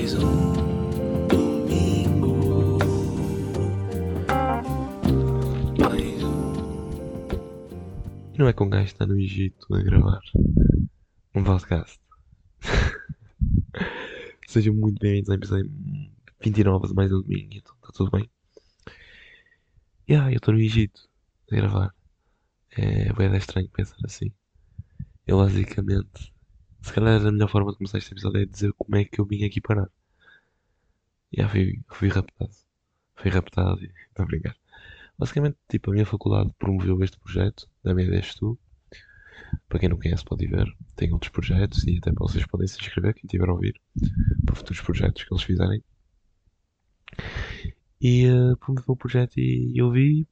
Mais um domingo. Mais um. Não é que um gajo está no Egito a gravar um podcast. Sejam muito bem-vindos ao episódio 29 de mais um domingo. Então, está tudo bem? E ah, eu estou no Egito a gravar. É bem estranho pensar assim. Eu basicamente, se calhar a melhor forma de começar este episódio é dizer como é que eu vim aqui parar. Ah, fui, fui raptado. Fui raptado e estou a brincar. Basicamente, tipo, a minha faculdade promoveu este projeto, da minha ideia tu. Para quem não conhece pode ver. Tem outros projetos e até vocês podem se inscrever, quem tiver a ouvir, para futuros projetos que eles fizerem. E uh, promoveu o projeto e eu vi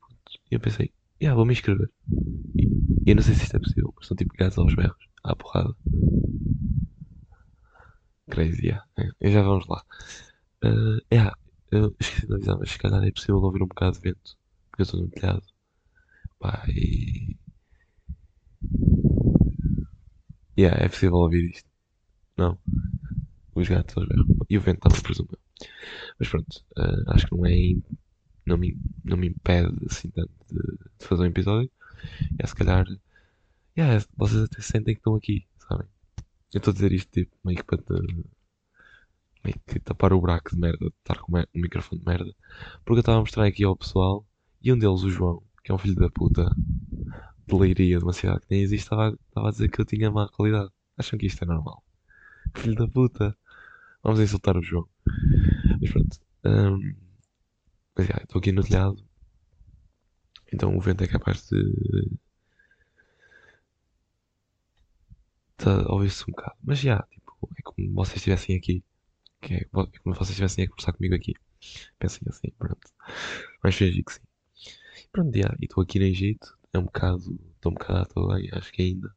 e eu pensei, yeah, vou me inscrever. E eu não sei se isto é possível, mas são tipo gajos aos berros, à porrada. Crazy, yeah. É, e já vamos lá. Uh, yeah, eu esqueci de avisar, mas se calhar é possível ouvir um bocado de vento, porque eu estou no telhado. Pá, e. Yeah, é possível ouvir isto. Não. Os gatos aos. E o vento também, presumo. Mas pronto, uh, acho que não é. Não me, não me impede assim tanto de, de fazer um episódio. É se calhar. Yeah, vocês até sentem que estão aqui, sabem? Eu estou a dizer isto tipo meio que para te, meio que tapar o buraco de merda, de estar com um microfone de merda. Porque eu estava a mostrar aqui ao pessoal e um deles, o João, que é um filho da puta de leiria de uma cidade que nem existe, estava, estava a dizer que eu tinha má qualidade. Acham que isto é normal? Filho da puta! Vamos insultar o João. Mas pronto. hum, mas já, estou aqui no telhado. Então o vento é capaz de. De ouvir-se um bocado. Mas já, tipo, é como vocês estivessem aqui. Que é, é como vocês estivessem a conversar comigo aqui. Pensem assim, pronto. Mas fingi que sim. Pronto, já, e estou aqui no Egito. É um bocado. Estou um bocado à toa acho que ainda.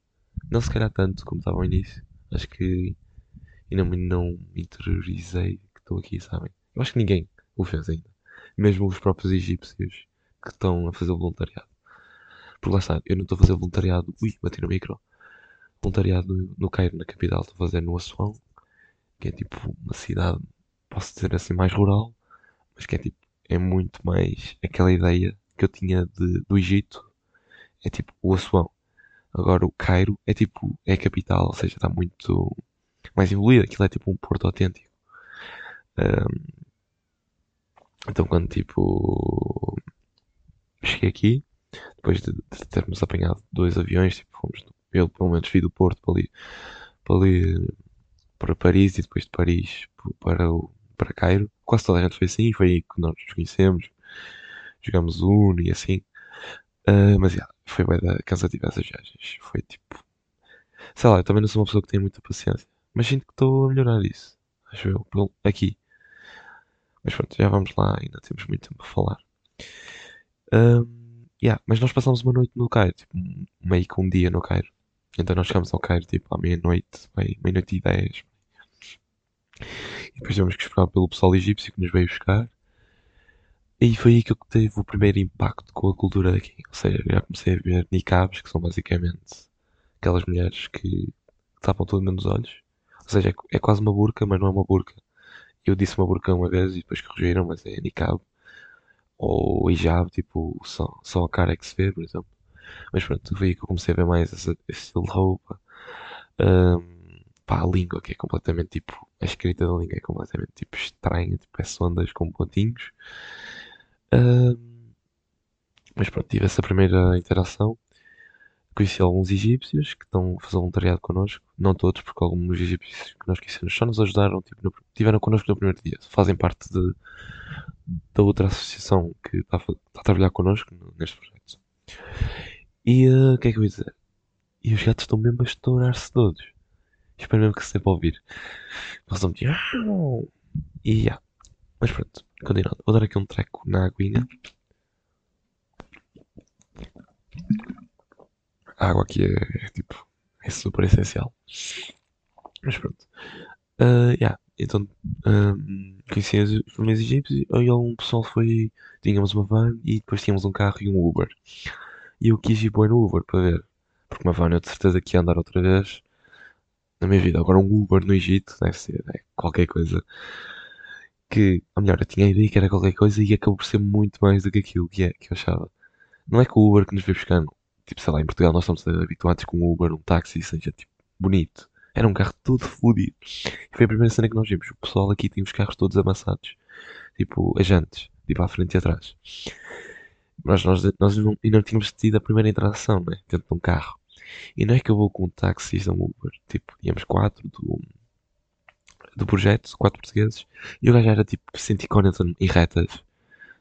Não se calhar tanto como estava ao início. Acho que ainda me, não me interiorizei que estou aqui, sabem? Eu acho que ninguém o fez ainda. Mesmo os próprios egípcios que estão a fazer o voluntariado. Porque lá está, eu não estou a fazer voluntariado. Ui, bati no micro. Voluntariado no, Cairo, na capital. Estou a fazer no Assuão, que é tipo uma cidade, posso dizer assim, mais rural, mas que é tipo, é muito mais aquela ideia que eu tinha de, do Egito. É tipo o Assuão. Agora o Cairo é tipo, é a capital, ou seja, está muito mais evoluído. Aquilo é tipo um porto autêntico. Ahm, então quando tipo cheguei aqui, depois de, de termos apanhado dois aviões, tipo, fomos, eu pelo menos vi do Porto para ali, para ali para Paris e depois de Paris para, o, para Cairo. Quase toda a gente foi assim, foi aí que nós nos conhecemos, jogamos Uno e assim. Ah, mas yeah, foi bem cansativa essas viagens. Foi tipo, sei lá, eu também não sou uma pessoa que tem muita paciência, mas sinto que estou a melhorar isso. Acho eu, aqui. Mas pronto, já vamos lá, ainda temos muito tempo a falar. Ahm, yeah, mas nós passámos uma noite no Cairo, tipo, um- meio que um dia no Cairo. Então nós chegámos ao Cairo tipo à meia-noite, meia-noite e dez. E depois tivemos que esperar pelo pessoal egípcio que nos veio buscar. E foi aí que eu tive o primeiro impacto com a cultura daqui. Ou seja, já comecei a ver niqabs, que são basicamente aquelas mulheres que tapam tudo menos os olhos. Ou seja, é, é quase uma burca, mas não é uma burca. Eu disse uma burca uma vez e depois corrigiram, mas é niqab. Ou hijab, tipo, só, só a cara é que se vê, por exemplo. Mas pronto, aí que eu comecei a ver mais esse, esse estilo de roupa. Ahm, pá, a língua, que é completamente tipo. A escrita da língua é completamente tipo estranha, tipo é sondas com pontinhos. Ahm, mas pronto, tive essa primeira interação. Conheci alguns egípcios que estão a fazer voluntariado connosco. Não todos, porque alguns egípcios que nós conhecemos só nos ajudaram, tipo, no, tiveram connosco no primeiro dia. Fazem parte de, da outra associação que está a, está a trabalhar connosco no- neste projeto. E eh, o que é que eu ia dizer? E os gatos estão mesmo a estourar-se todos. Espero mesmo que se dê ouvir. Eles estão tipo. E já. Mas pronto, continuando. Vou dar aqui um treco na aguinha. A água aqui é, é, tipo. É super essencial. Mas pronto. Ah, yeah. Então, ahm, conheci os primeiros egípcios. Aí um pessoal foi. Tínhamos uma van e depois tínhamos um carro e um Uber. E eu quis ir bem no Uber para ver. Porque uma van eu de certeza que ia andar outra vez. na minha vida. Agora um Uber no Egito deve ser é, qualquer coisa que, ou melhor, eu tinha a ideia que era qualquer coisa e acabou por ser muito mais do que aquilo que, é, que eu achava. Não é que o Uber que nos veio buscar, tipo, sei lá, em Portugal nós estamos habituados com um Uber, um táxi, seja tipo bonito. Era um carro todo fodido. E foi a primeira cena que nós vimos. O pessoal aqui tinha os carros todos amassados. Tipo, as jantes. Tipo, à frente e atrás. Mas nós, nós não, e não tínhamos tido a primeira interação, né? Dentro de um carro. E não é que eu vou com um taxista, um Uber. Tipo, íamos quatro do, do projeto, quatro portugueses. E o gajo era tipo 140 em retas.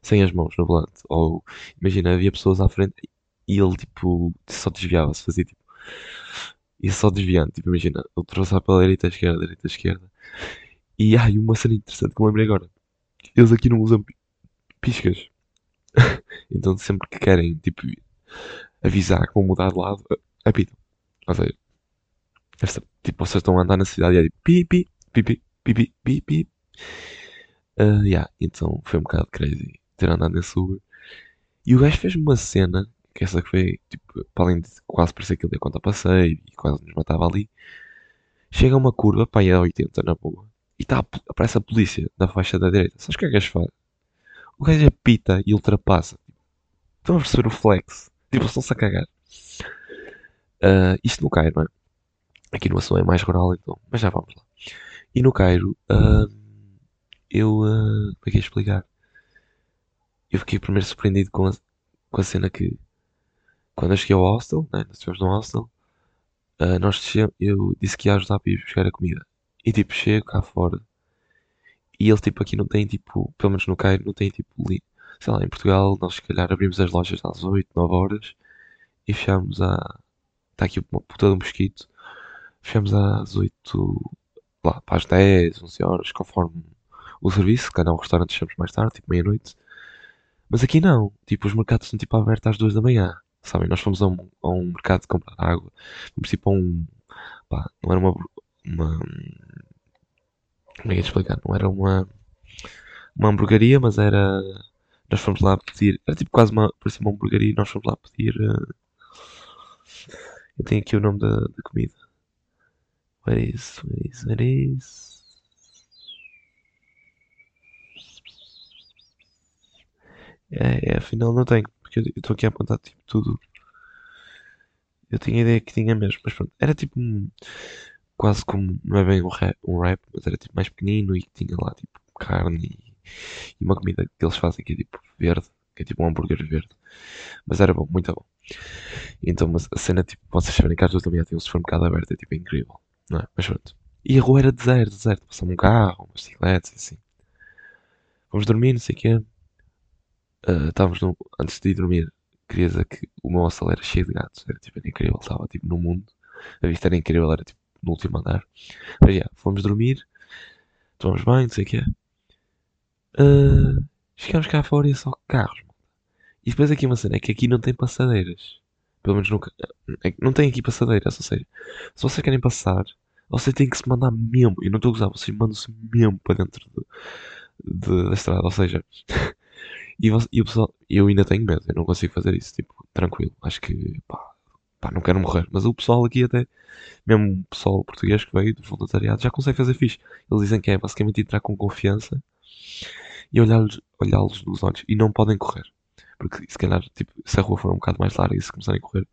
Sem as mãos no volante. Ou, imagina, havia pessoas à frente e ele, tipo, só desviava-se. Fazia tipo ia só desviando, tipo, imagina, ultrapassar pela direita, esquerda, direita, esquerda. E ai, uma cena interessante que me lembrei agora. Eles aqui não usam piscas. então sempre que querem, tipo, avisar que vão mudar de lado, eh, apitam. Ou seja, é esta, tipo, vocês estão a andar na cidade e é tipo, pipi, pipi, pipi, pipi. Uh, ah, yeah, então foi um bocado crazy ter andado nesse Uber. E o gajo fez-me uma cena, que essa que foi, tipo, para além de quase parecer que ele ia contar passeio e quase nos matava ali. Chega a uma curva, para aí é a 80 na boa. E está aparece a polícia da faixa da direita. Sabes o que é que eles? O gajo apita e ultrapassa. Estão a perceber o flex? Tipo, estão-se a cagar. Uh, isto no Cairo, não é? Aqui no Açul é mais rural, então, mas já vamos lá. E no Cairo, uh, eu. Uh, como é que é explicar? Eu fiquei primeiro surpreendido com a, com a cena que quando eu cheguei ao hostel, né, nós estivemos no hostel, uh, nós eu disse que ia ajudar para ir buscar a comida. E tipo, chego cá fora e ele tipo aqui não tem tipo, pelo menos no Cairo, não tem tipo, sei lá, em Portugal nós se calhar abrimos as lojas às 8, 9 horas e fechamos a. Está aqui uma puta de um mosquito. Fechamos às 8, lá, para as 10, 11 horas, conforme o serviço, cada um restaurante fechamos mais tarde, tipo meia-noite. Mas aqui não, tipo, os mercados são tipo abertos às 2 da manhã. Sabem, nós fomos a um, a um mercado comprar água. Fomos tipo a um. Pá, não era uma. uma como é que explicar? Não era uma. Uma hamburgueria, mas era. Nós fomos lá pedir. Era tipo quase uma. Parecia uma hamburgueria e nós fomos lá pedir. Uh, eu tenho aqui o nome da, da comida. Where is? Where is? Where is? É, é, afinal não tenho. Porque eu estou aqui a apontar tipo tudo. Eu tinha a ideia que tinha mesmo, mas pronto. Era tipo quase como, não é bem um rap, um rap, mas era tipo mais pequenino e tinha lá tipo carne e, e uma comida que eles fazem que é tipo verde, que é tipo um hambúrguer verde. Mas era bom, muito bom. Então mas a cena tipo, vocês saberem que às duas da manhã tem um supermercado aberto, é tipo incrível, não é? Mas pronto. E a rua era deserto, deserto. Passava um carro, umas bicicletas, assim. Vamos dormir, não sei o quê. Uh, estávamos no, antes de ir dormir, queria dizer que o meu hostel era cheio de gatos, era tipo, era incrível, estava tipo no mundo, a vista era incrível, era tipo no último andar. Mas já, fomos dormir, tomamos banho, não sei o quê. Uh, chegámos cá fora e é só carros. E depois aqui uma cena é que aqui não tem passadeiras. Pelo menos nunca. É não tem aqui passadeiras, ou seja, se vocês querem passar, vocês têm que se mandar mesmo. E não estou a usar, vocês mandam-se mesmo para dentro de, de, da estrada. Ou seja, E, e o pessoal, eu ainda tenho medo, eu não consigo fazer isso, tipo, tranquilo. Acho que, pá, pá, não quero morrer. Mas o pessoal aqui até, mesmo o pessoal português que veio do voluntariado, já consegue fazer fixe. Eles dizem que é basicamente entrar com confiança e olhá-los olhá nos olhos e não podem correr. Porque se calhar, tipo, se a rua for um bocado mais larga e se começarem a correr,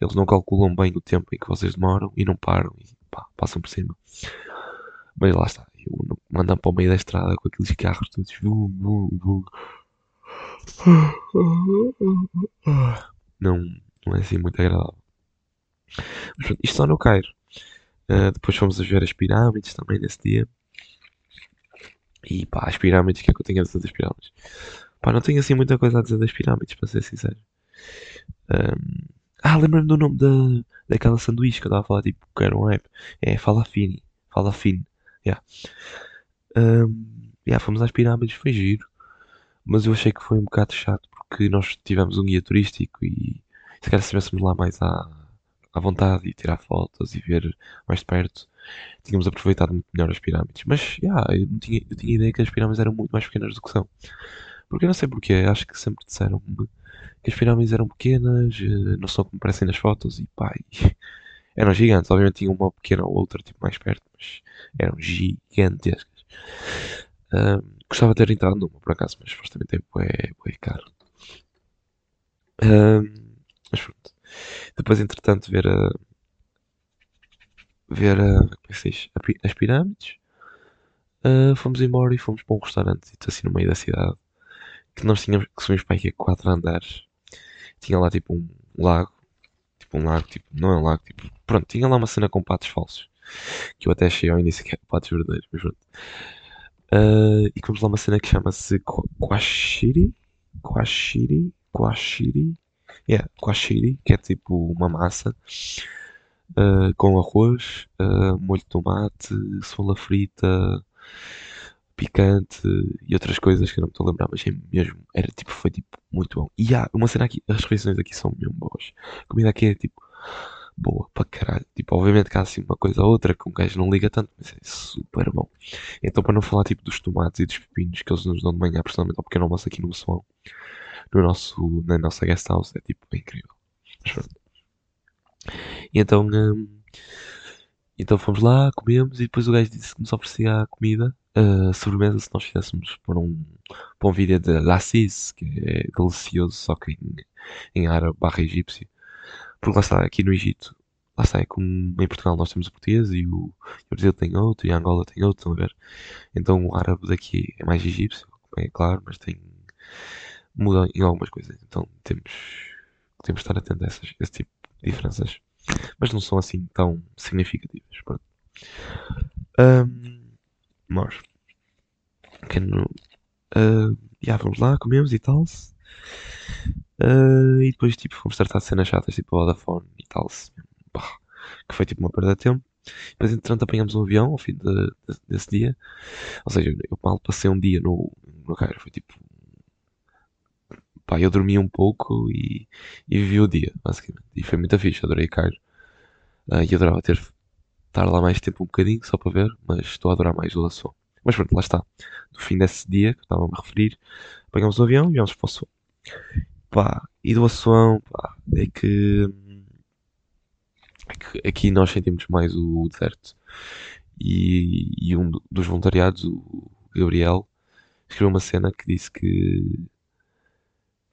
eles não calculam bem o tempo em que vocês demoram e não param e pá, passam por cima. Mas lá está, eu mandam para o meio da estrada com aqueles carros todos. Não, não é assim muito agradável. Mas pronto, isto só no Cairo. Uh, depois fomos a ver as pirâmides também nesse dia. E pá, as pirâmides, o que é que eu tenho a dizer das pirâmides? Pá, não tenho assim muita coisa a dizer das pirâmides, para ser sincero. Um, ah, lembro-me do nome da, daquela sanduíche que eu estava a falar, tipo, que era um rap. É Falafini. Falafine. Yeah. Um, yeah, fomos às pirâmides, foi giro mas eu achei que foi um bocado chato porque nós tivemos um guia turístico e se calhar se estivéssemos lá mais à, à vontade e tirar fotos e ver mais de perto, tínhamos aproveitado muito melhor as pirâmides. Mas, yeah, eu, não tinha, eu tinha ideia que as pirâmides eram muito mais pequenas do que são. Porque eu não sei porquê, acho que sempre disseram-me que as pirâmides eram pequenas, eh, não são como parecem nas fotos e pá, e Eram gigantes, obviamente tinha uma pequena ou outra, tipo, mais perto, mas eram gigantescas. Ahm, gostava de ter entrado numa, por acaso, mas supostamente é bué, bué caro. Ahm, mas pronto. Depois, entretanto, ver a, ver a, como é que diz? As pirâmides. Ah, fomos embora e fomos para um restaurante assim no meio da cidade. Que nós tínhamos, que subimos para aqui a quatro andares. Tinha lá tipo um lago. Tipo um lago, tipo, não é um lago, tipo, pronto, tinha lá uma cena com patos falsos. Que eu até achei ao início que era patos verdadeiros, mas pronto. Ah, e comemos lá uma cena que chama-se Kwa- Kwashiri. Kwashiri. Yeah, Kwashiri, que é tipo uma massa ah, com arroz, ah, molho de tomate, cebola frita, picante e outras coisas que eu não me estou a lembrar, mas é mesmo, era tipo, foi tipo muito bom. E há uma cena aqui, as refeições aqui são mesmo boas. A comida aqui é tipo boa para caralho. Tipo, obviamente que há assim uma coisa ou outra que um gajo não liga tanto, mas é super bom. Então, para não falar tipo dos tomates e dos pepinos que eles nos dão de manhã, personalmente, ao pequeno almoço aqui no Moção, no nosso, na nossa guest house, é tipo incrível. Mas pronto. E então, hum, então fomos lá, comemos e depois o gajo disse que nos oferecia a comida, a sobremesa, se nós fizéssemos por um, por um vídeo de Lassis, que é delicioso, só que em, em árabe barra egípcio. Porque lá está, aqui no Egito, lá está, é como em Portugal nós temos o português e o, o Brasil tem outro e a Angola tem outro, estão a ver? Então o árabe daqui é mais egípcio, é claro, mas tem, muda em algumas coisas. Então temos, temos de estar atentos a essas, esse tipo de diferenças. Mas não são assim tão significativas. Pronto. No, ah, já vamos lá, comemos e tal. Ah, e depois tipo fomos tratar de cenas chatas, tipo Vodafone e tal. Que foi tipo uma perda de tempo. Depois entretanto apanhamos um avião ao fim de- de- desse dia. Ou seja, eu mal passei um dia no, no Cairo. Foi tipo. Pá, eu dormi um pouco e, e vivi o dia, basicamente. E foi muito fixe, adorei Cairo. Ah, e adorava ter estar lá mais tempo um bocadinho, só para ver, mas estou a adorar mais o Assuão. Mas pronto, lá está. No fim desse dia, que estava a me referir, apanhámos o avião e viemos para o Assuão. Pá, e do Assuão, pá, é que, é que aqui nós sentimos mais o deserto. E, e um do- dos voluntariados, o Gabriel, escreveu uma cena que disse que,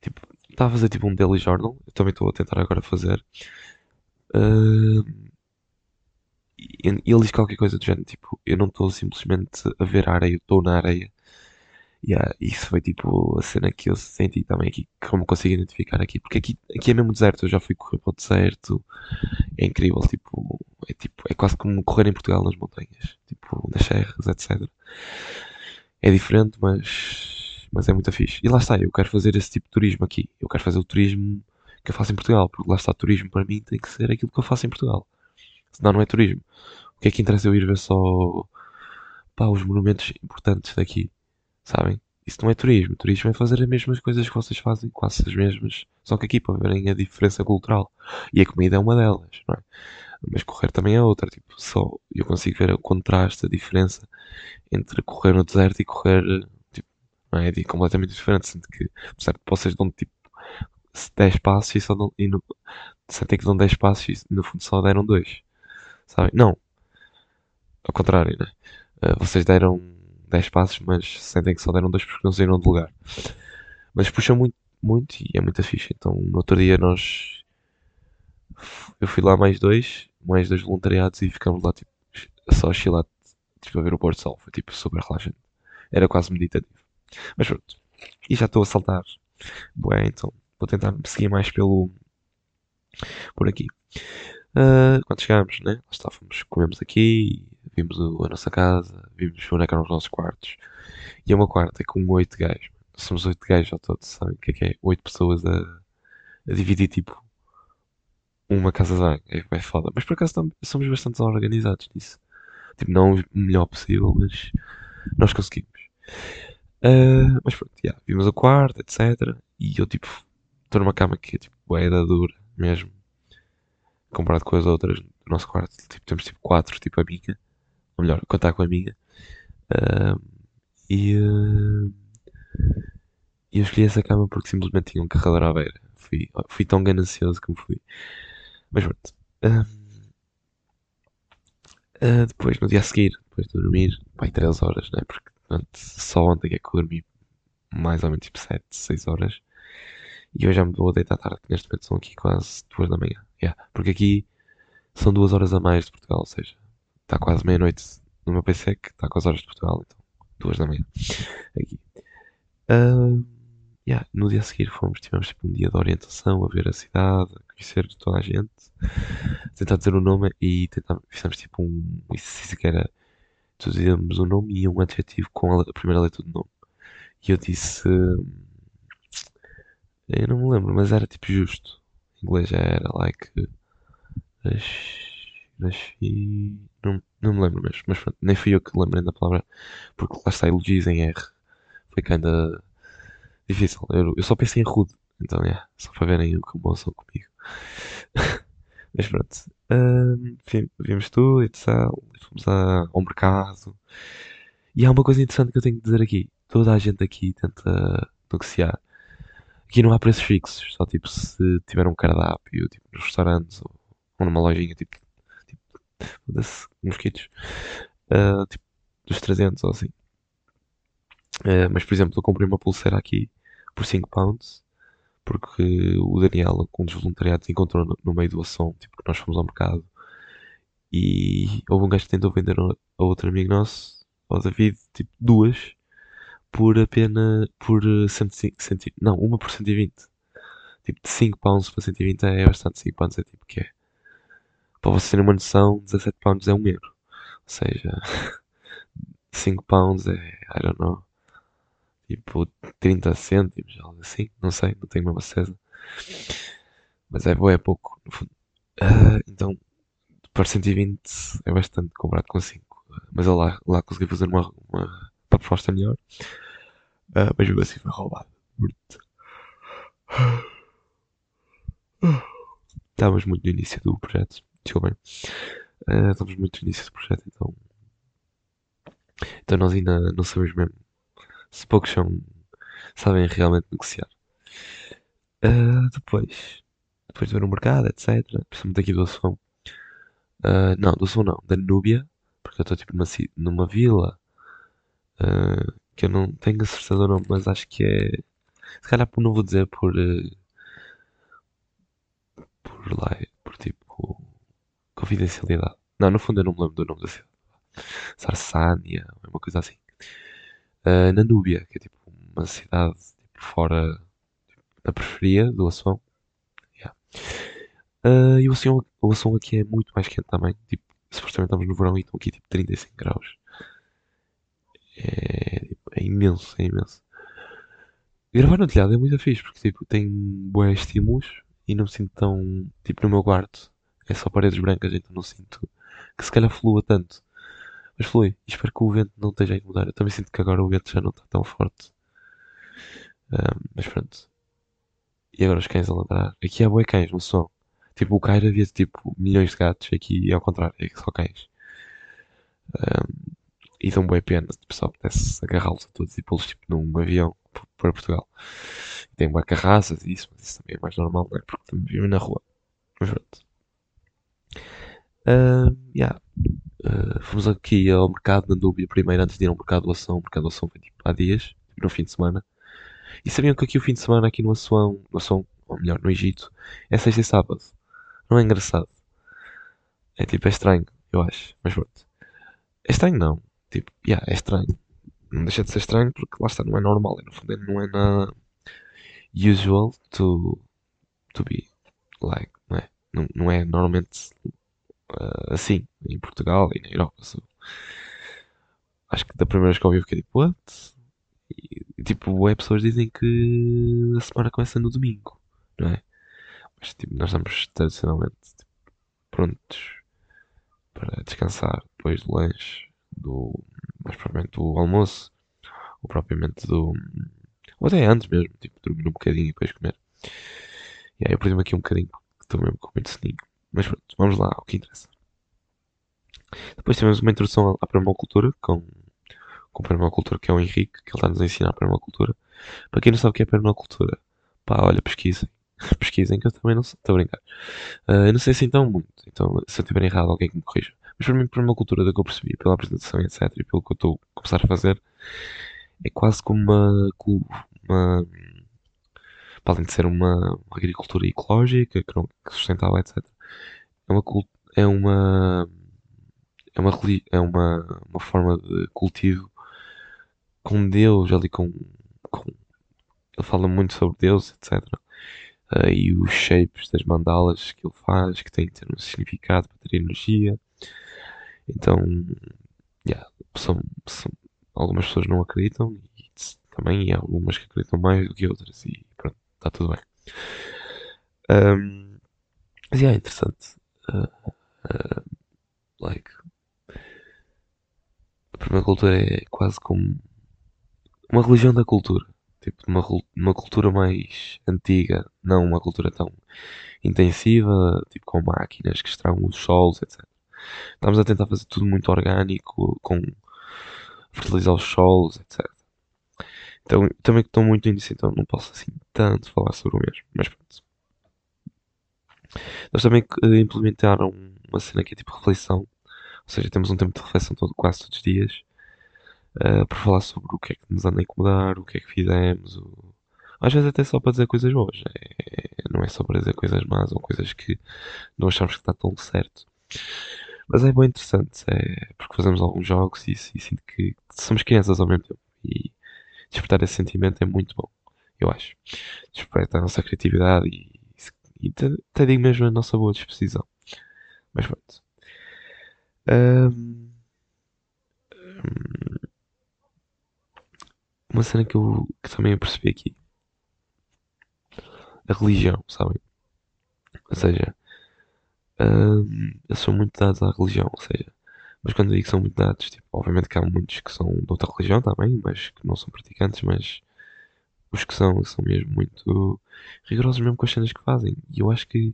tipo, estava a fazer tipo um daily journal, eu também estou a tentar agora fazer. Ah, e ele diz qualquer coisa do género, tipo, eu não estou simplesmente a ver a areia, estou na areia. E ah, isso foi tipo a cena que eu senti também aqui, me consigo identificar aqui, porque aqui, aqui é mesmo deserto, eu já fui correr para o deserto, é incrível, tipo, é tipo, é quase como correr em Portugal nas montanhas, tipo, nas serras, etc. É diferente, mas, mas é muito fixe. E lá está, eu quero fazer esse tipo de turismo aqui, eu quero fazer o turismo que eu faço em Portugal, porque lá está, turismo para mim tem que ser aquilo que eu faço em Portugal, senão não é turismo. O que é que interessa eu ir ver só, pá, os monumentos importantes daqui? sabem? Isso não é turismo. Turismo é fazer as mesmas coisas que vocês fazem, quase as mesmas, só que aqui para verem a diferença cultural. E a comida é uma delas, não é? Mas correr também é outra. Tipo, só eu consigo ver o contraste, a diferença entre correr no deserto e correr, não é? É completamente diferente. Sinto que, certo, vocês dão tipo 10 passos e só dão, e no, que dão 10 passos e no fundo só deram 2, sabem? Não, ao contrário, né? Vocês deram 10 passos, mas sentem que só deram 2 porque não saíram do lugar. Mas puxam muito, muito e é muito fixe. Então, no outro dia nós. Eu fui lá mais dois, mais dois voluntariados e ficamos lá, tipo, só a chilar, tipo, a ver o pôr do sol. Foi, tipo, super relaxante. Era quase meditativo. Mas pronto. E já estou a saltar. Bué, então vou tentar seguir mais pelo. por aqui. Uh, quando chegámos, né? Estávamos, comemos aqui, vimos a nossa casa, vimos onde é que eram os nossos quartos. E é uma quarta é com oito gajos. Somos oito gajos ao todo, sabem o que é que é? Oito pessoas a, a dividir tipo uma casa de banho. É, é foda. Mas por acaso somos bastante organizados nisso. Tipo, não o melhor possível, mas nós conseguimos. Ah, mas pronto, yeah, vimos o quarto, etc. E eu tipo, estou numa cama que é tipo, da dura mesmo comparado com as outras do nosso quarto. Tipo, temos tipo quatro, tipo a minha. Ou melhor, contar com a minha. Ah, e e eu escolhi essa cama porque simplesmente tinha um carregador à beira. Fui, fui tão ganancioso como fui. Mas pronto. Ah, depois, no dia a seguir, depois de dormir, vai 3 horas, né? Porque pronto, só ontem é que eu dormi mais ou menos tipo 7, 6 horas. E eu já me vou a deitar tarde, neste momento são aqui quase 2 da manhã. Yeah, porque aqui são 2 horas a mais de Portugal, ou seja, está quase meia-noite no meu PC, que está com as horas de Portugal, então 2 da manhã. Aqui. Ah, yeah, no dia a seguir fomos, tivemos tipo um dia de orientação, a ver a cidade, a conhecer toda a gente, tentar dizer o nome e tentar, fizemos tipo um exercício que era tu dizíamos um nome e um adjetivo com a, primeira letra do nome. E eu disse. hum, Eu não me lembro, mas era tipo justo. Em inglês já era like. nas- Nasci. Não, não me lembro mesmo, mas pronto, nem fui eu que lembrei da palavra, porque lá está elogios em R. Foi ainda difícil. Eu, eu só pensei em rude, então é, só para verem o que são comigo. Mas pronto, vi- vimos tudo e tal, fomos a- ao mercado. E há uma coisa interessante que eu tenho que dizer aqui: toda a gente aqui tenta negociar. Aqui não há preços fixos, só tipo se tiver um cardápio, tipo nos restaurantes ou, ou numa lojinha, tipo, tipo mosquitos, ah, tipo dos 300 ou assim. Ah, mas por exemplo, eu comprei uma pulseira aqui por 5 pounds, porque o Daniel, um dos voluntariados, encontrou no, no meio do som, tipo que nós fomos ao mercado e houve um gajo que tentou vender a outro amigo nosso, ao David, tipo duas por apenas por eh, 105, 100, não, uma por 120. Tipo, de 5 pounds para 120 é bastante. 5 pounds é tipo que é. Para vocês terem uma noção, 17 pounds é um euro. Ou seja, 5 pounds é, I don't know, tipo 30 cêntimos, algo assim. Não sei, não tenho mesmo a certeza. Mas é, é pouco, no fundo. Ah, então, para 120 é bastante comparado com 5. Mas eu lá, lá consegui fazer uma, uma, proposta melhor. Ah, mas mesmo assim foi roubado. Estávamos muito no início do projeto. Desculpem. Ah, estamos muito no início do projeto, então. Então nós ainda não sabemos mesmo se poucos são, sabem realmente negociar. Ah, depois, depois de ver o mercado, etc. Principalmente aqui do Ação. Ah, não, do Ação não, da Núbia, porque eu estou tipo numa, numa vila ah, que eu não tenho a certeza do nome, mas acho que é. Se calhar não vou dizer por. por lá, por tipo. Confidencialidade. Não, no fundo eu não me lembro do nome da cidade. Sarsânia, uma coisa assim. Ah, na Núbia, que é tipo uma cidade tipo, fora da periferia do Ação. Yeah. Ah, e o Ação, o aqui é muito mais quente também. Tipo, supostamente estamos no verão e estão aqui tipo 35 graus. É, tipo, é imenso, é imenso. Gravar no telhado é muito fixe porque tipo, tem bué estímulos e não me sinto tão. Tipo, no meu quarto é só paredes brancas, então não sinto que se calhar flua tanto. Mas flui. E espero que o vento não esteja a incomodar. Eu também sinto que agora o vento já não está tão forte. Ah, mas pronto. E agora os cães a ladrar. Aqui há bué cães no som. Tipo, o Cairo havia tipo milhões de gatos. Aqui é ao contrário, é só cães. Ah, e dão bué pena. O pessoal pudesse agarrá-los a todos e pô-los tipo num avião para Portugal. Tem bué carraças e isso, mas isso também é mais normal, não é? Porque também vivem na rua. Mas pronto. Ah, yeah. Ah, fomos aqui ao mercado na Núbia primeiro, antes de ir ao mercado do Ação. O mercado do Ação foi tipo há dias, no fim de semana. E sabiam que aqui o fim de semana, aqui no Assuão, no Assuão, ou melhor, no Egito, é sexta e sábado. Não é engraçado. É tipo, é estranho, eu acho. Mas pronto. É estranho não. Tipo, yeah, é estranho. Não deixa de ser estranho porque lá está, não é normal. E no fundo não é na usual to, to be like, não é? Não, não é normalmente ah, assim, em Portugal e na Europa. so. Acho que da primeira vez que eu ouvi fiquei tipo, what? E, e, tipo, é pessoas dizem que a semana começa no domingo, não é? Mas tipo, nós estamos tradicionalmente tipo, prontos para descansar depois do lanche, do, mais propriamente do almoço, ou propriamente do. Ou até antes mesmo, tipo, dormir um bocadinho e depois comer. E aí eu perdi-me aqui um bocadinho, estou mesmo com muito soninho. Mas pronto, vamos lá, ao que interessa. Depois tivemos uma introdução à permacultura com, com o permacultor que é o Henrique, que ele está-nos a ensinar a permacultura. Para quem não sabe o que é permacultura, pá, olha, pesquisem. pesquisem que eu também não sei, estou a brincar. Ah, eu não sei assim tão muito, então se eu estiver errado alguém que me corrija. Mas para mim, para uma cultura da que eu percebi, pela apresentação, etc., e pelo que eu estou a começar a fazer, é quase como uma, uma para além de ser uma, agricultura ecológica, que sustentável, etc., é uma, cul- é uma, é uma, é uma, uma forma de cultivo com Deus, ali com, com ele fala muito sobre Deus, etc. Ah, e os shapes das mandalas que ele faz, que têm que ter um significado para ter energia. Então, yeah, são, são- algumas pessoas não acreditam e também há algumas que acreditam mais do que outras e pronto, está tudo bem. Ahm, mas yeah, é interessante. Ah, ah, like, a primeira cultura é quase como uma religião da cultura. Tipo, uma, uma cultura mais antiga, não uma cultura tão intensiva, tipo com máquinas que extraem os solos, etc. Estamos a tentar fazer tudo muito orgânico, com fertilizar os solos, etc. Então, também estou muito nisso, então não posso assim tanto falar sobre o mesmo. Mas pronto. Eles também eh, implementaram uma cena que é tipo reflexão. Ou seja, temos um tempo de reflexão todo, quase todos os dias. eh, para falar sobre o que é que nos anda a incomodar, o que é que fizemos. o- Às vezes até só para dizer coisas boas. É- é- não é só para dizer coisas más ou coisas que não achamos que está tão certo. Mas é bem interessante, é porque fazemos alguns jogos e, e sinto que somos crianças ao mesmo tempo. E despertar esse sentimento é muito bom, eu acho. Desperta a nossa criatividade e, e até, digo mesmo a nossa boa disposição. Mas pronto. Hum, uma cena que eu que também eu percebi aqui. A religião, sabem? Ou seja, ahm, eles são muito dados à religião, ou seja, mas quando eu digo que são muito dados, tipo, obviamente que há muitos que são de outra religião também, mas que não são praticantes, mas os que são, são mesmo muito rigorosos mesmo com as cenas que fazem. E eu acho que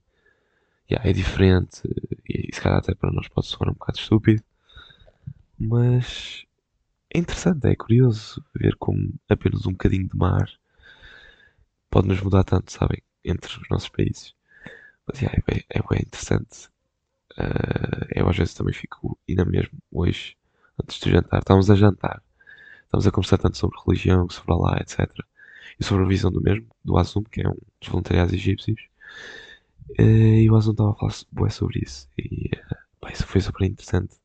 yeah, é diferente, e se calhar até para nós pode soar um bocado estúpido, mas é interessante, é curioso ver como apenas um bocadinho de mar pode nos mudar tanto, sabem, entre os nossos países. Mas yeah, é, bem, é bem interessante. Ah, eu às vezes também fico, ainda mesmo hoje, antes de jantar, estávamos a jantar, estávamos a conversar tanto sobre religião, sobre Allah, etc. E sobre a visão do mesmo, do Azum, que é um dos voluntariados egípcios. Eh, e o Azum estava a falar bué sobre isso. E eh, pá, isso foi super interessante.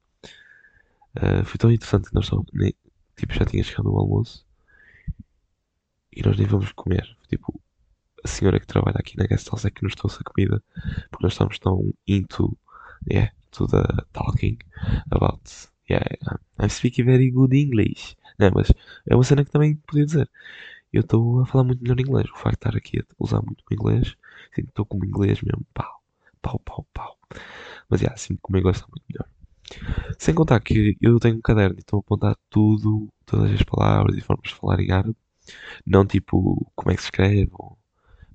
Eh, foi tão interessante que nós só, nem, tipo, já tinha chegado o almoço e nós nem vamos comer. Tipo, a senhora que trabalha aqui na guest house é que nos trouxe a comida porque nós estamos tão into, yeah, to the talking about, yeah, I'm speaking very good English. Não, mas é uma cena que também podia dizer. Eu estou a falar muito melhor inglês. O facto de estar aqui a usar muito o inglês, sinto estou com o inglês mesmo, pau, pau, pau, pau. Mas, yeah, sinto que o meu inglês está muito melhor. Sem contar que eu tenho um caderno e estou a apontar tudo, todas as palavras e formas de falar em árabe. Não tipo como é que se escreve ou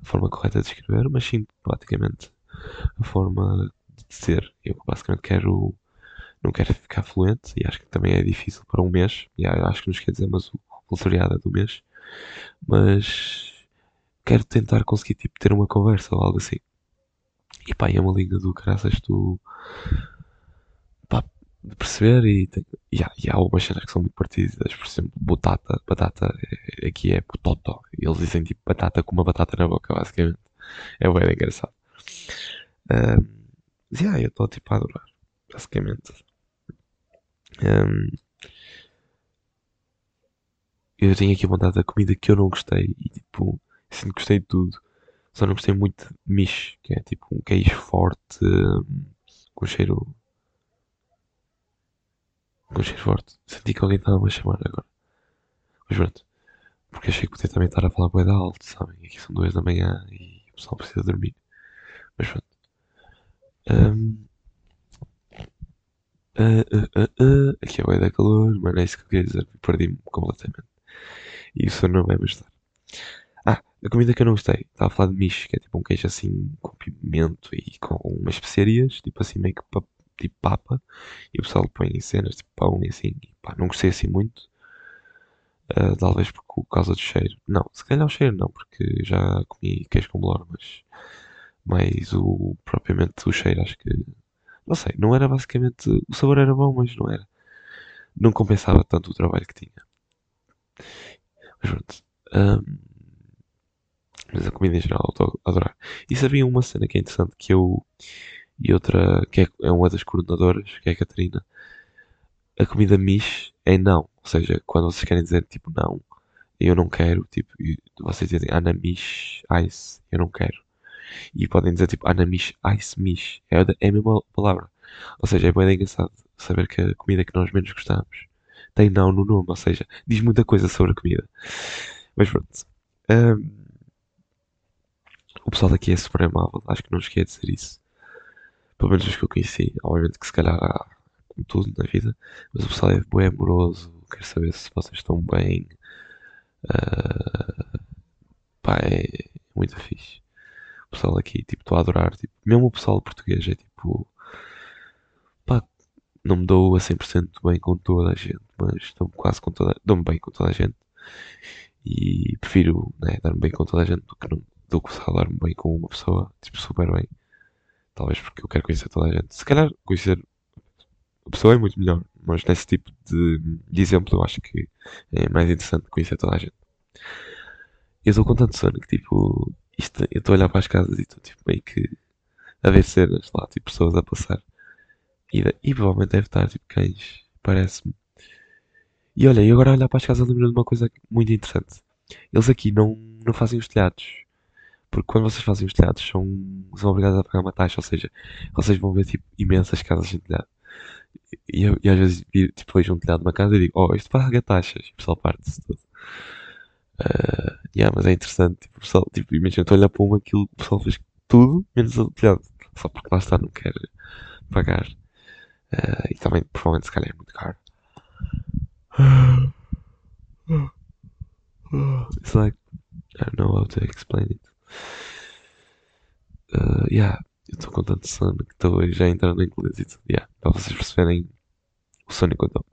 a forma correta de escrever, mas sim praticamente a forma de ser. Eu basicamente quero, não quero ficar fluente e acho que também é difícil para um mês. E acho que nos quer dizer, mas o voluntariado é do mês. Mas quero tentar conseguir tipo, ter uma conversa ou algo assim. E pá, é uma língua do caraças tu pá, de perceber e, tem, e, há, e há algumas cenas que são muito parecidas, por exemplo, batata, batata é- aqui é pototo, e eles dizem tipo batata com uma batata na boca, basicamente. É bem engraçado. Ahm, mas yeah, eu estou tipo a adorar, basicamente. Ahm, eu tenho aqui vontade da comida que eu não gostei e tipo, sinto que gostei de tudo. Só não gostei muito de miche, que é tipo um queijo forte, hum, com cheiro, com cheiro forte. Senti que alguém estava a chamar agora. Mas pronto, porque achei que podia também estar a falar bué da alto, sabem? Aqui são duas da manhã e o pessoal precisa dormir. Mas pronto. Hum, ah, ah, ah, ah, aqui é bué da calor, mas não é isso que eu queria dizer. Perdi-me completamente. Isso não vai me ajudar. Ah, a comida que eu não gostei. Estava a falar de miche, que é tipo um queijo assim com pimento e com umas especiarias, tipo assim meio que pa- tipo papa. E o pessoal põe em cenas tipo pão e assim. E, pá, não gostei assim muito. Ah, talvez por por causa do cheiro. Não, se calhar o cheiro não, porque já comi queijo com bolor, mas mais o propriamente o cheiro acho que não sei, não era basicamente. O sabor era bom, mas não era. Não compensava tanto o trabalho que tinha. Mas pronto. hum, mas a comida em geral, eu estou a adorar. E sabia uma cena que é interessante que eu e outra que é, é uma das coordenadoras, que é a Catarina. A comida Mish é não. Ou seja, quando vocês querem dizer tipo não, eu não quero, tipo, vocês dizem Anamish Ice, eu não quero. E podem dizer tipo Anamish Ice Mish, é, é a mesma palavra. Ou seja, é bem engraçado saber que a comida que nós menos gostamos tem não no nome, ou seja, diz muita coisa sobre a comida. Mas pronto. Ahm, o pessoal daqui é super amável, acho que não esqueci de dizer isso. Pelo menos os que eu conheci. Obviamente que se calhar há como tudo na vida, mas o pessoal é bem amoroso, quer saber se vocês estão bem. ah, pá, é muito fixe. O pessoal aqui, tipo, estou a adorar. Tipo, mesmo o pessoal português é tipo, não me dou a 100% bem com toda a gente, mas dou-me quase com toda, dou-me bem com toda a gente. E prefiro, né, dar-me bem com toda a gente do que não, do que só dar-me bem com uma pessoa, tipo, super bem. Talvez porque eu quero conhecer toda a gente. Se calhar conhecer a pessoa é muito melhor, mas nesse tipo de, de exemplo eu acho que é mais interessante conhecer toda a gente. Eu estou com tanto sono que tipo, isto, eu estou a olhar para as casas e estou tipo meio que a ver cenas lá, tipo pessoas a passar. E, e provavelmente deve estar tipo cães, parece-me. E olha, e agora olhar para as casas lembro-me de uma coisa muito interessante. Eles aqui não, não fazem os telhados. Porque quando vocês fazem os telhados são, são obrigados a pagar uma taxa, ou seja, vocês vão ver tipo imensas casas sem telhado. E, eu- e às vezes tipo, vejo um telhado de uma casa e digo, oh, isto paga taxas. E o pessoal parte-se tudo. Ah, yeah, mas é interessante, tipo, o pessoal, tipo, imagina, estou a olhar para uma, aquilo, o pessoal fez tudo menos o telhado. Só porque lá está, não quer pagar. Ah, e também, provavelmente, se calhar é muito caro. It's like, I don't know how to explain it. Uh, yeah, eu estou com tanto sono que estou já a entrar no inglês e tudo. Yeah, para vocês perceberem o sono que eu estou.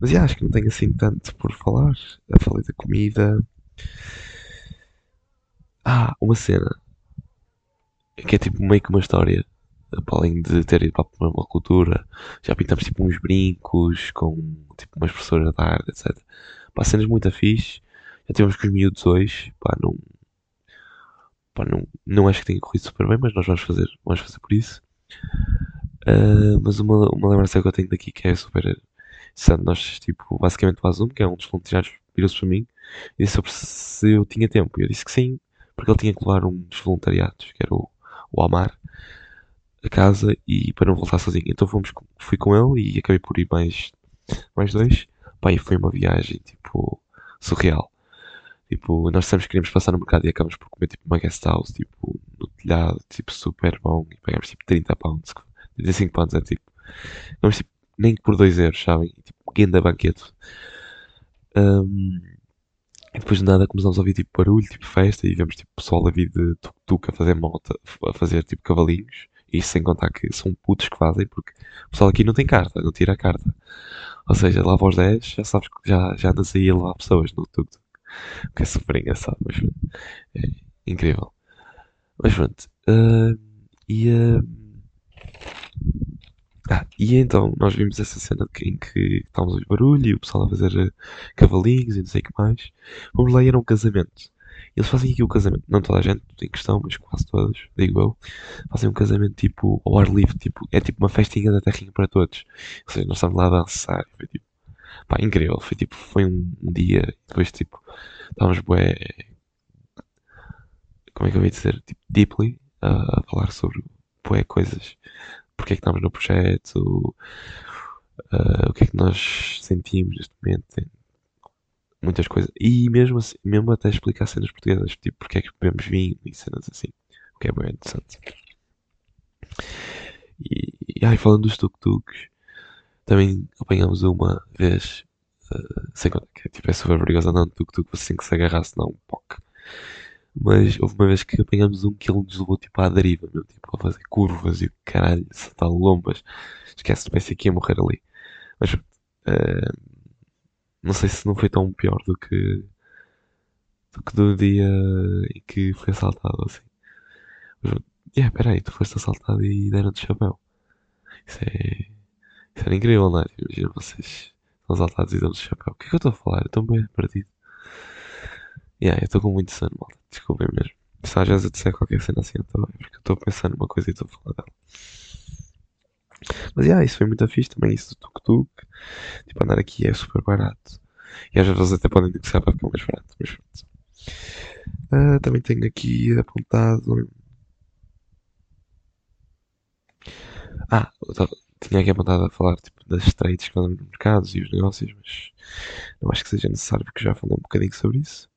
Mas yeah, acho que não tenho assim tanto por falar. Já falei da comida. Ah, uma cena que é tipo meio que uma história. Para além de ter ido para uma cultura, já pintamos tipo uns brincos com tipo umas professoras da arte, etc. Pá, cenas muito fixe. Já tivemos com os miúdos hoje. Pá, não, pá, não, não acho que tenha corrido super bem, mas nós vamos fazer, vamos fazer por isso. Ah, mas uma, uma lembrança que eu tenho daqui que é super interessante. Nós, tipo, basicamente o Azum, que é um dos voluntários, virou-se para mim e disse sobre se eu tinha tempo. E eu disse que sim, porque ele tinha que levar um dos voluntariados, que era o, o Amar, a casa e para não voltar sozinho. Então fomos, fui com ele e acabei por ir mais, mais dois. Pá, e foi uma viagem, tipo, surreal. Tipo, nós que queríamos passar no mercado e acabamos por comer tipo uma guest house, tipo, no telhado, tipo, super bom. E pagamos tipo 30 pounds. 35 pounds é tipo. Vamos tipo, nem por 2 euros, sabem? Tipo, guinda banquete. Ahm, e depois de nada começámos a ouvir tipo barulho, tipo festa, e vemos tipo pessoal a vir de tuk-tuk a fazer moto, a fazer tipo cavalinhos. Isso sem contar que são putos que fazem, porque o pessoal aqui não tem carta, não tira a carta. Ou seja, lá para os 10 já sabes que já, já andas aí a levar pessoas no tuk-tuk. O que é super engraçado, mas pronto, é incrível. Mas pronto. ah, e, ah, ah, e então nós vimos essa cena em que estávamos a barulho e o pessoal a fazer ah, cavalinhos e não sei o que mais. Vamos lá era um casamento. Eles fazem aqui o casamento, não toda a gente em questão, mas quase todos, digo eu, fazem um casamento tipo ao ar livre, tipo, é tipo uma festinha da terrinha para todos. Ou seja, nós estávamos lá a dançar, foi tipo, pá, incrível, foi tipo, foi um, um dia, depois tipo, estávamos bué, como é que eu ia dizer, tipo, deeply, a, a falar sobre bué coisas, porque é que estamos no projeto, ah, o que é que nós sentimos neste momento, muitas coisas, e mesmo assim, mesmo até explicar cenas portuguesas, tipo, porque é que bebemos vinho e cenas assim, o que é bem interessante. E, e falando dos tuk-tuks, também apanhamos uma vez, ah, sem contar que tipo, é super perigoso andar no tuk-tuk, tem que se agarrar, senão um poc. Mas houve uma vez que apanhamos um que ele nos levou tipo à deriva, meu, tipo, a fazer curvas e caralho, saltar lombas. Esquece, pensei que ia morrer ali. Mas ah, não sei se não foi tão pior do que do que do dia em que foi assaltado assim. Mas, Yeah, peraí, tu foste assaltado e deram-te chapéu. Isso é. Isso era incrível, não é? Imagina vocês são assaltados e dão-te chapéu. O que é que eu estou a falar? Eu estou bem perdido. Yeah, eu estou com muito sono, malta. Desculpem mesmo. Se às vezes eu disser qualquer cena assim, eu estou porque eu estou pensando numa coisa e estou a falar dela. Mas yeah, isso foi muito fixe também, isso do tuk-tuk. Tipo, andar aqui é super barato. E às vezes até podem negociar para ficar mais barato. Mas pronto. Ah, também tenho aqui apontado. Ah, tava- tinha aqui apontado a falar tipo, das trades que andam nos mercados e os negócios, mas não acho que seja necessário porque já falei um bocadinho sobre isso.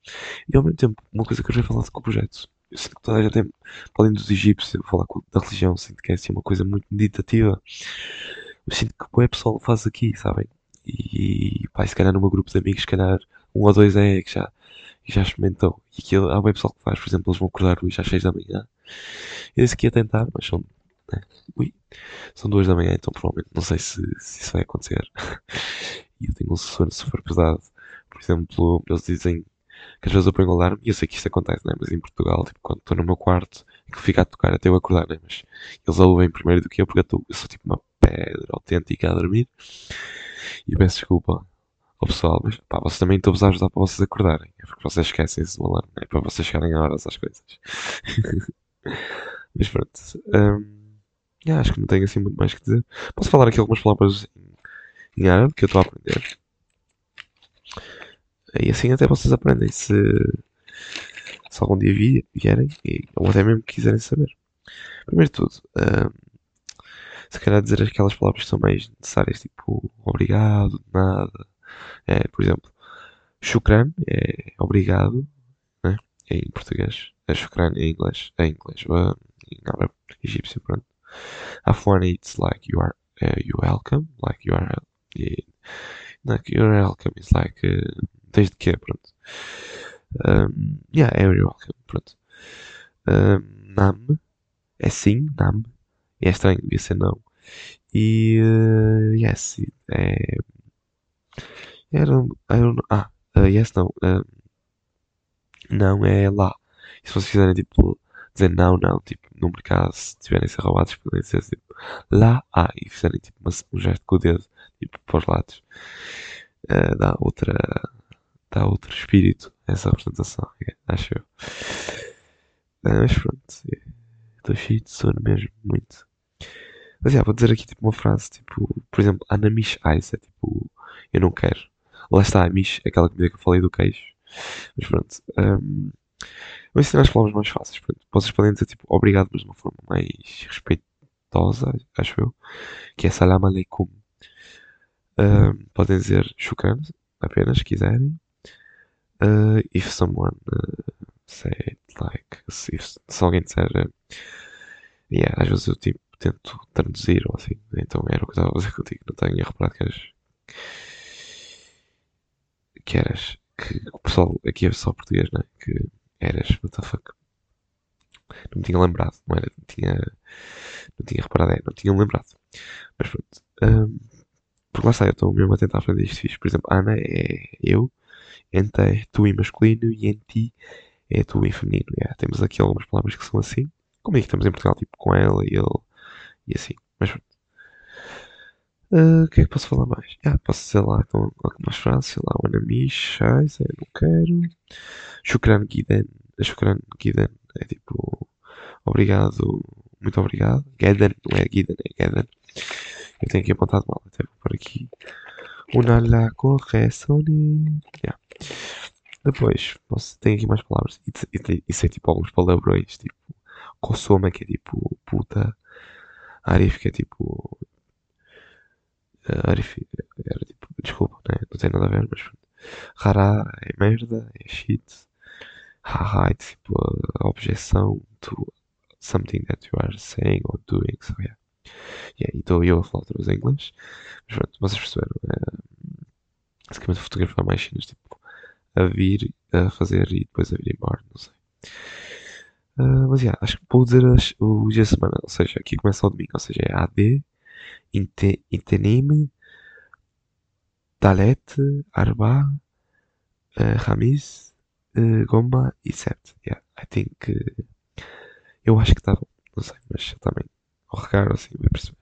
E ao mesmo tempo, uma coisa que eu já falado com o projeto. Sinto que toda a gente tem, além dos egípcios, eu falar com- da religião, sinto que é assim uma coisa muito meditativa. Eu sinto que o pessoal faz aqui, sabem? E pá, se calhar no meu grupo de amigos, se calhar um ou dois é que já, já experimentou. E aquilo, há bem pessoal que faz, por exemplo, eles vão acordar hoje às 6 da manhã. Eu disse que ia tentar, mas são, né? Ui, são duas da manhã, então provavelmente não sei se, se isso vai acontecer. E eu tenho um sono super pesado. Por exemplo, eles dizem que às vezes eu ponho o alarme, e eu sei que isto acontece, né? Mas em Portugal, tipo, quando estou no meu quarto, é que fica a tocar até eu acordar, né? Mas eles ouvem primeiro do que eu, porque eu, tô- eu sou tipo uma pedra autêntica a dormir. E peço desculpa ao pessoal, mas pá, vocês também estou-vos a ajudar para vocês acordarem. É porque vocês esquecem-se do alarme, né? Para vocês chegarem a horas às coisas. mas pronto. hum, yeah, acho que não tenho assim muito mais que dizer. Posso falar aqui algumas palavras em árabe que eu estou a aprender. E assim até vocês aprendem se, se algum dia vi- vierem e, ou até mesmo quiserem saber. Primeiro de tudo, se calhar dizer aquelas palavras que são mais necessárias, tipo obrigado, nada. É, por exemplo, shukran é obrigado, né? Em português. É shukran em inglês. É em inglês. em árabe, egípcio, pronto. Afwan it's like you are uh, you welcome, like you are yeah, like you're welcome, it's like uh, desde que, pronto. Um, yeah, you're welcome, pronto. Um, nam é sim, nam. E é estranho, devia ser não. E uh, yes, é. Era. Know. Ah, uh, yes, não. uh, não é lá. E se vocês quiserem, tipo, dizer não, não, tipo, no mercado, se tiverem ser roubados, podem dizer tipo, lá, ah, e fizerem, tipo, um gesto com o dedo, tipo, para os lados. Uh, dá outra. Dá outro espírito a essa apresentação, acho eu. Uh, mas pronto, estou cheio de sono mesmo, muito. Mas é, vou dizer aqui tipo uma frase, tipo, por exemplo, Anamish Ice, é tipo, eu não quero. Lá está, a mish, aquela comida que eu falei do queijo. Mas pronto. Um, vou ensinar as palavras mais fáceis. Pronto. Vocês podem dizer tipo obrigado, mas de uma forma mais respeitosa, acho eu. Que é salam aleikum. Um, podem dizer shukran, apenas, se quiserem. Uh, if someone uh, said like, se, se alguém disser, uh, yeah, às vezes eu tipo tento traduzir ou assim. Então era o que estava a fazer contigo. Não tenho reparado que eras. Que eras. Que o pessoal aqui é só português, não é? Que eras. What the fuck? Não me tinha lembrado, não era? Não tinha. Não tinha reparado, é, não tinha lembrado. Mas pronto. Um, porque lá está, eu estou mesmo a tentar aprender isto fixe. Por exemplo, Ana é eu, Enta é tu em masculino e Enti é tu em feminino. Yeah, temos aqui algumas palavras que são assim. Como é que estamos em Portugal, tipo com ela e ele e assim. Mas pronto. Uh, o que é que posso falar mais? Ah, posso dizer lá com algumas frases, sei lá, o Anamish, Scheiße, não quero. Shukran Giden, Shukran Giden é tipo, obrigado, muito obrigado. Geden, não é Giden, é Geden. Eu tenho aqui apontado mal, até vou por aqui. Una la correzione. Yeah. Depois, posso, tenho aqui mais palavras. Isso, é tipo alguns palavrões, tipo, Kosoma, que é tipo puta. Arif, que é tipo. Uh, Arif, era tipo, desculpa, né? não tem nada a ver, mas. Rara é merda, é shit. Haha é tipo a objeção to something that you are saying or doing, so yeah. E estou eu a falar outra vez em inglês, mas pronto, vocês perceberam. É, basicamente, fotografar mais cenas, tipo, a vir, a fazer e depois a vir embora, não sei. Uh, mas yeah, acho que vou dizer as, os dias da semana, ou seja, aqui começa o domingo, ou seja, é AD, Inte, Intenim, Dalet, Arba, uh, Ramis, uh, Goma e Sept. Yeah, I think. Uh, eu acho que está bom. Não sei, mas também ao regar assim vai perceber.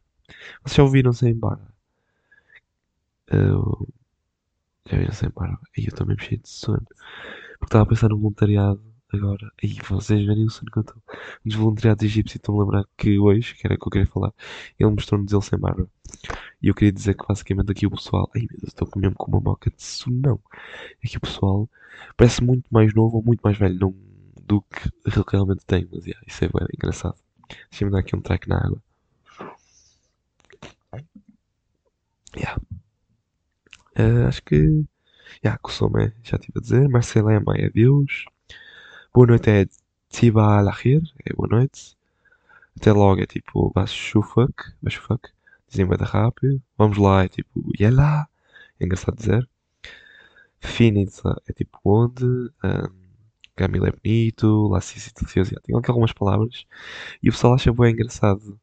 Vocês já ouviram sem barba? Já ouviram sem barba? Aí eu mesmo cheio de sono. Porque estava a pensar no voluntariado agora. Aí vocês verem o sono que eu estou. Dos voluntariados egípcios, estão a lembrar que hoje, que era o que eu queria falar, ele mostrou-nos ele sem barba. E eu queria dizer que basicamente aqui o pessoal. Ai meu Deus, estou mesmo com uma moca de sonão. Aqui o pessoal parece muito mais novo ou muito mais velho não, do que realmente tem. Mas yeah, isso é bem engraçado. Deixa-me dar aqui um track na água. Yeah. Eh, acho que. Yeah, som é, já estive a dizer. Marcelema é Deus. Boa noite é Tiba Alahir. É boa noite. Até logo é tipo Bashufak. Bashufak. Dizem bem rápido. Vamos lá é tipo Yela. É engraçado dizer. Finitza é tipo onde. Um, Camila é bonito. Lacice é delicioso. Tem algumas palavras. E o pessoal acha bem engraçado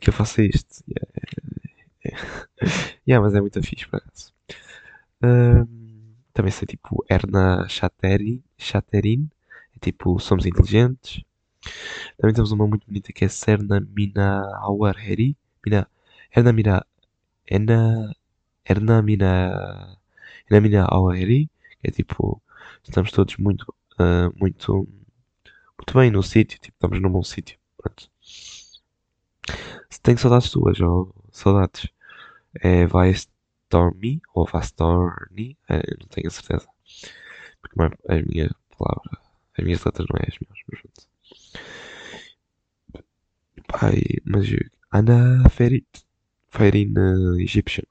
que eu faça isto. Yeah, yeah, mas é muito fixe por acaso. Um, também sei tipo Erna Chaterin, Chaterin é tipo Somos Inteligentes. Também temos uma muito bonita que é Serna Mina Awarheri. Mina, Erna Mina. Erna, Erna Mina. Erna Mina Awarheri. Que é tipo. Estamos todos muito. Uh, muito. Muito bem no sítio. Tipo, estamos num bom sítio. Se tenho saudades tuas, ou saudades. É, vai Stormy ou Vastorni, é, não tenho a certeza. Porque é a minha palavra, as minhas letras não é as minhas, mas. Pai, mas Anna Ferit, Ferin uh, Egyptian.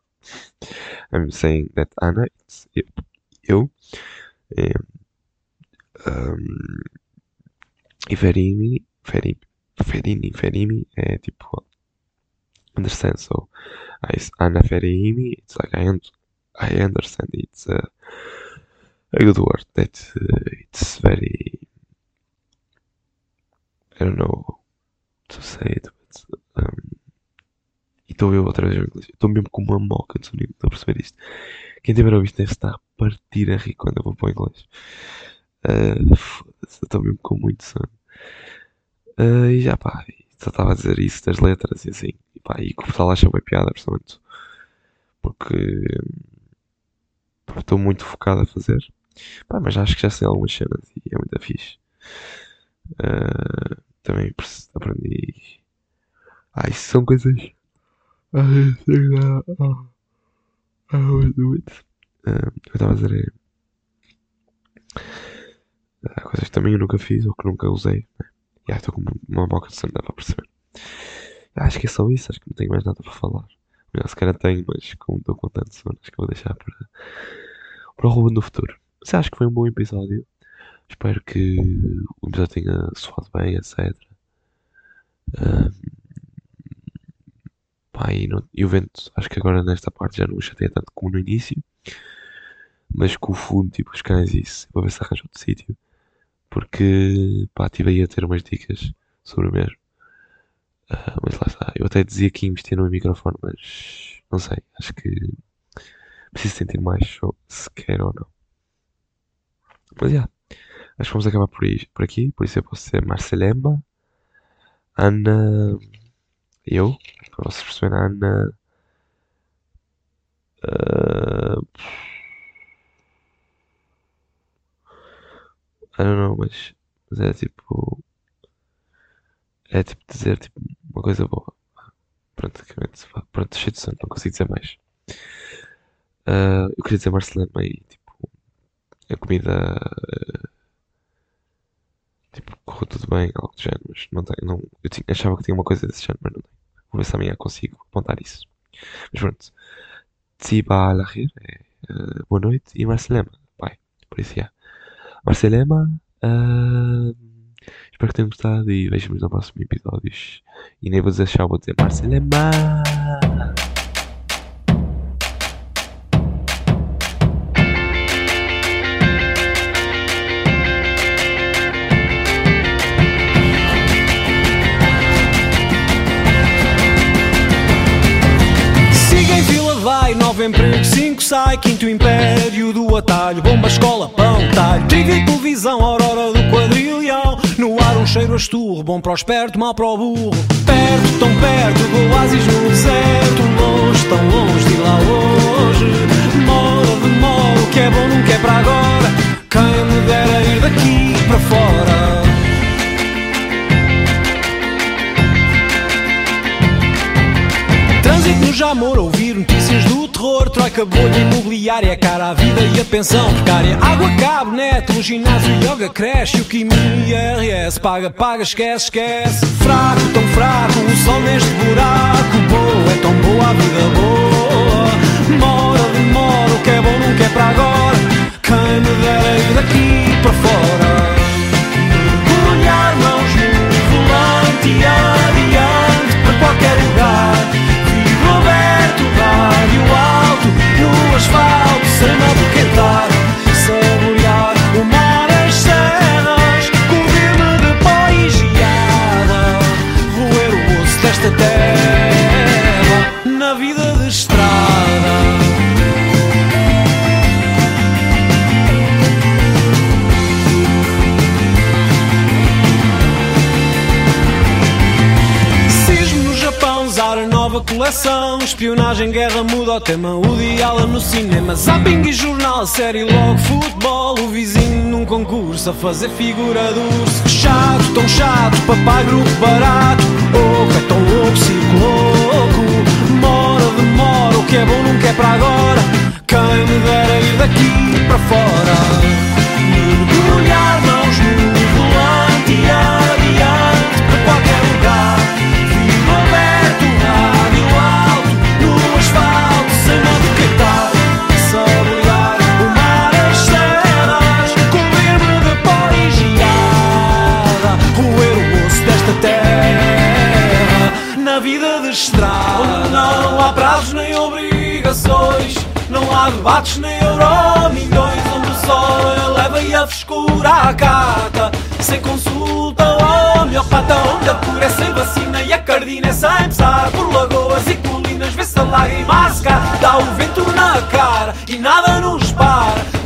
I'm saying that Anna, it's eu. Um, um, e Ferini, Ferini, Ferini, Ferini é tipo understand. So I Anna Ferimi, it's like I, I understand it's a, a good word that uh, it's very I don't know to say it, but um, e estou eu outra vez em inglês. Estou mesmo com uma moca de soninho, estou a perceber isto. Quem tiver ouvido deve estar a partir a rir quando eu vou para o inglês. Uh, estou mesmo com muito sono. Uh, e já pá, só estava a dizer isso das letras e assim. E, pá, e que o pessoal acha bem piada, principalmente porque estou muito focado a fazer. Pá, mas acho que já sei algumas cenas e é muito fixe. Uh, também aprendi. Ah, isso são coisas. Uh, eu estava a dizer. Uh, coisas que também eu nunca fiz ou que nunca usei. Né? Já estou com uma boca de sangue, dá para perceber. Acho que é só isso, acho que não tenho mais nada para falar. Melhor, se calhar tenho, mas como estou com sono, acho que vou deixar para, para o Ruben do futuro. Mas acho que foi um bom episódio. Espero que o episódio tenha soado bem, etc. Um, pá, e, e o vento, acho que agora nesta parte já não me chateia tanto como no início. Mas com o fundo, tipo os cães isso, vou ver se arranjo outro sítio porque pá, estive aí a ter umas dicas sobre o mesmo. Uh, mas lá está, eu até dizia que investir no microfone, mas não sei, acho que preciso sentir mais se quer ou não. Mas já, yeah, acho que vamos acabar por, por aqui, por isso eu posso ser Marcelema, Ana, eu, para vocês perceberem, Ana. Uh, I don't know, mas, mas é tipo. É tipo dizer tipo, uma coisa boa. Praticamente. Pronto, cheio de sono, não consigo dizer mais. Uh, eu queria dizer Marcelema e tipo. A comida. Uh, tipo, correu tudo bem, algo do género, mas não tenho. Não, eu tinha, achava que tinha uma coisa desse género, mas não tenho. Vou ver se amanhã consigo apontar isso. Mas pronto. Tsiba Lahir é uh, boa noite e Marcelema, pai. Por isso, Marcelema. Uh, espero que tenham gostado e vejo-nos no próximo episódio. E nem vou dizer tchau, vou dizer Marcelema. emprego, cinco sai, quinto império do atalho, bomba, escola, pão, talho, trigo e televisão, aurora do quadrilhão, no ar um cheiro a esturro, bom para o esperto, mal para o burro. Perto, tão perto, do oásis no deserto, longe, tão longe de lá hoje. Demora, demora, o que é bom nunca é para agora. Quem me dera ir daqui para fora. Trânsito no Jamor, ouvir notícias do terror. Troika, bolha imobiliária, cara à vida e a pensão precária. Água, cabo, neto, ginásio, yoga, creche. O Kimi IRS, paga, paga, esquece, esquece. Fraco, tão fraco, o sol neste buraco. Boa, é tão boa a vida boa. Demora, demora, o que é bom nunca é para agora. Quem me dera Espionagem, guerra, muda o tema O diálogo no cinema. Zapping e jornal, série logo futebol. O vizinho num concurso a fazer figura do urso Chato, tão chato, papai grupo barato. Oh, é tão louco, circo louco. Demora, demora, o que é bom nunca é para agora. Quem me dera ir daqui para fora. Mergulhar na vida de estrada. Onde não há prazos nem obrigações Não há debates nem euromilhões Onde o sol eleva e a frescura acata. Sem consulta ao homeopata Onde a cura é sem vacina e a cardina é sem pesar. Por lagoas e colinas vê-se a lágrima a Dá o vento na cara e nada nos para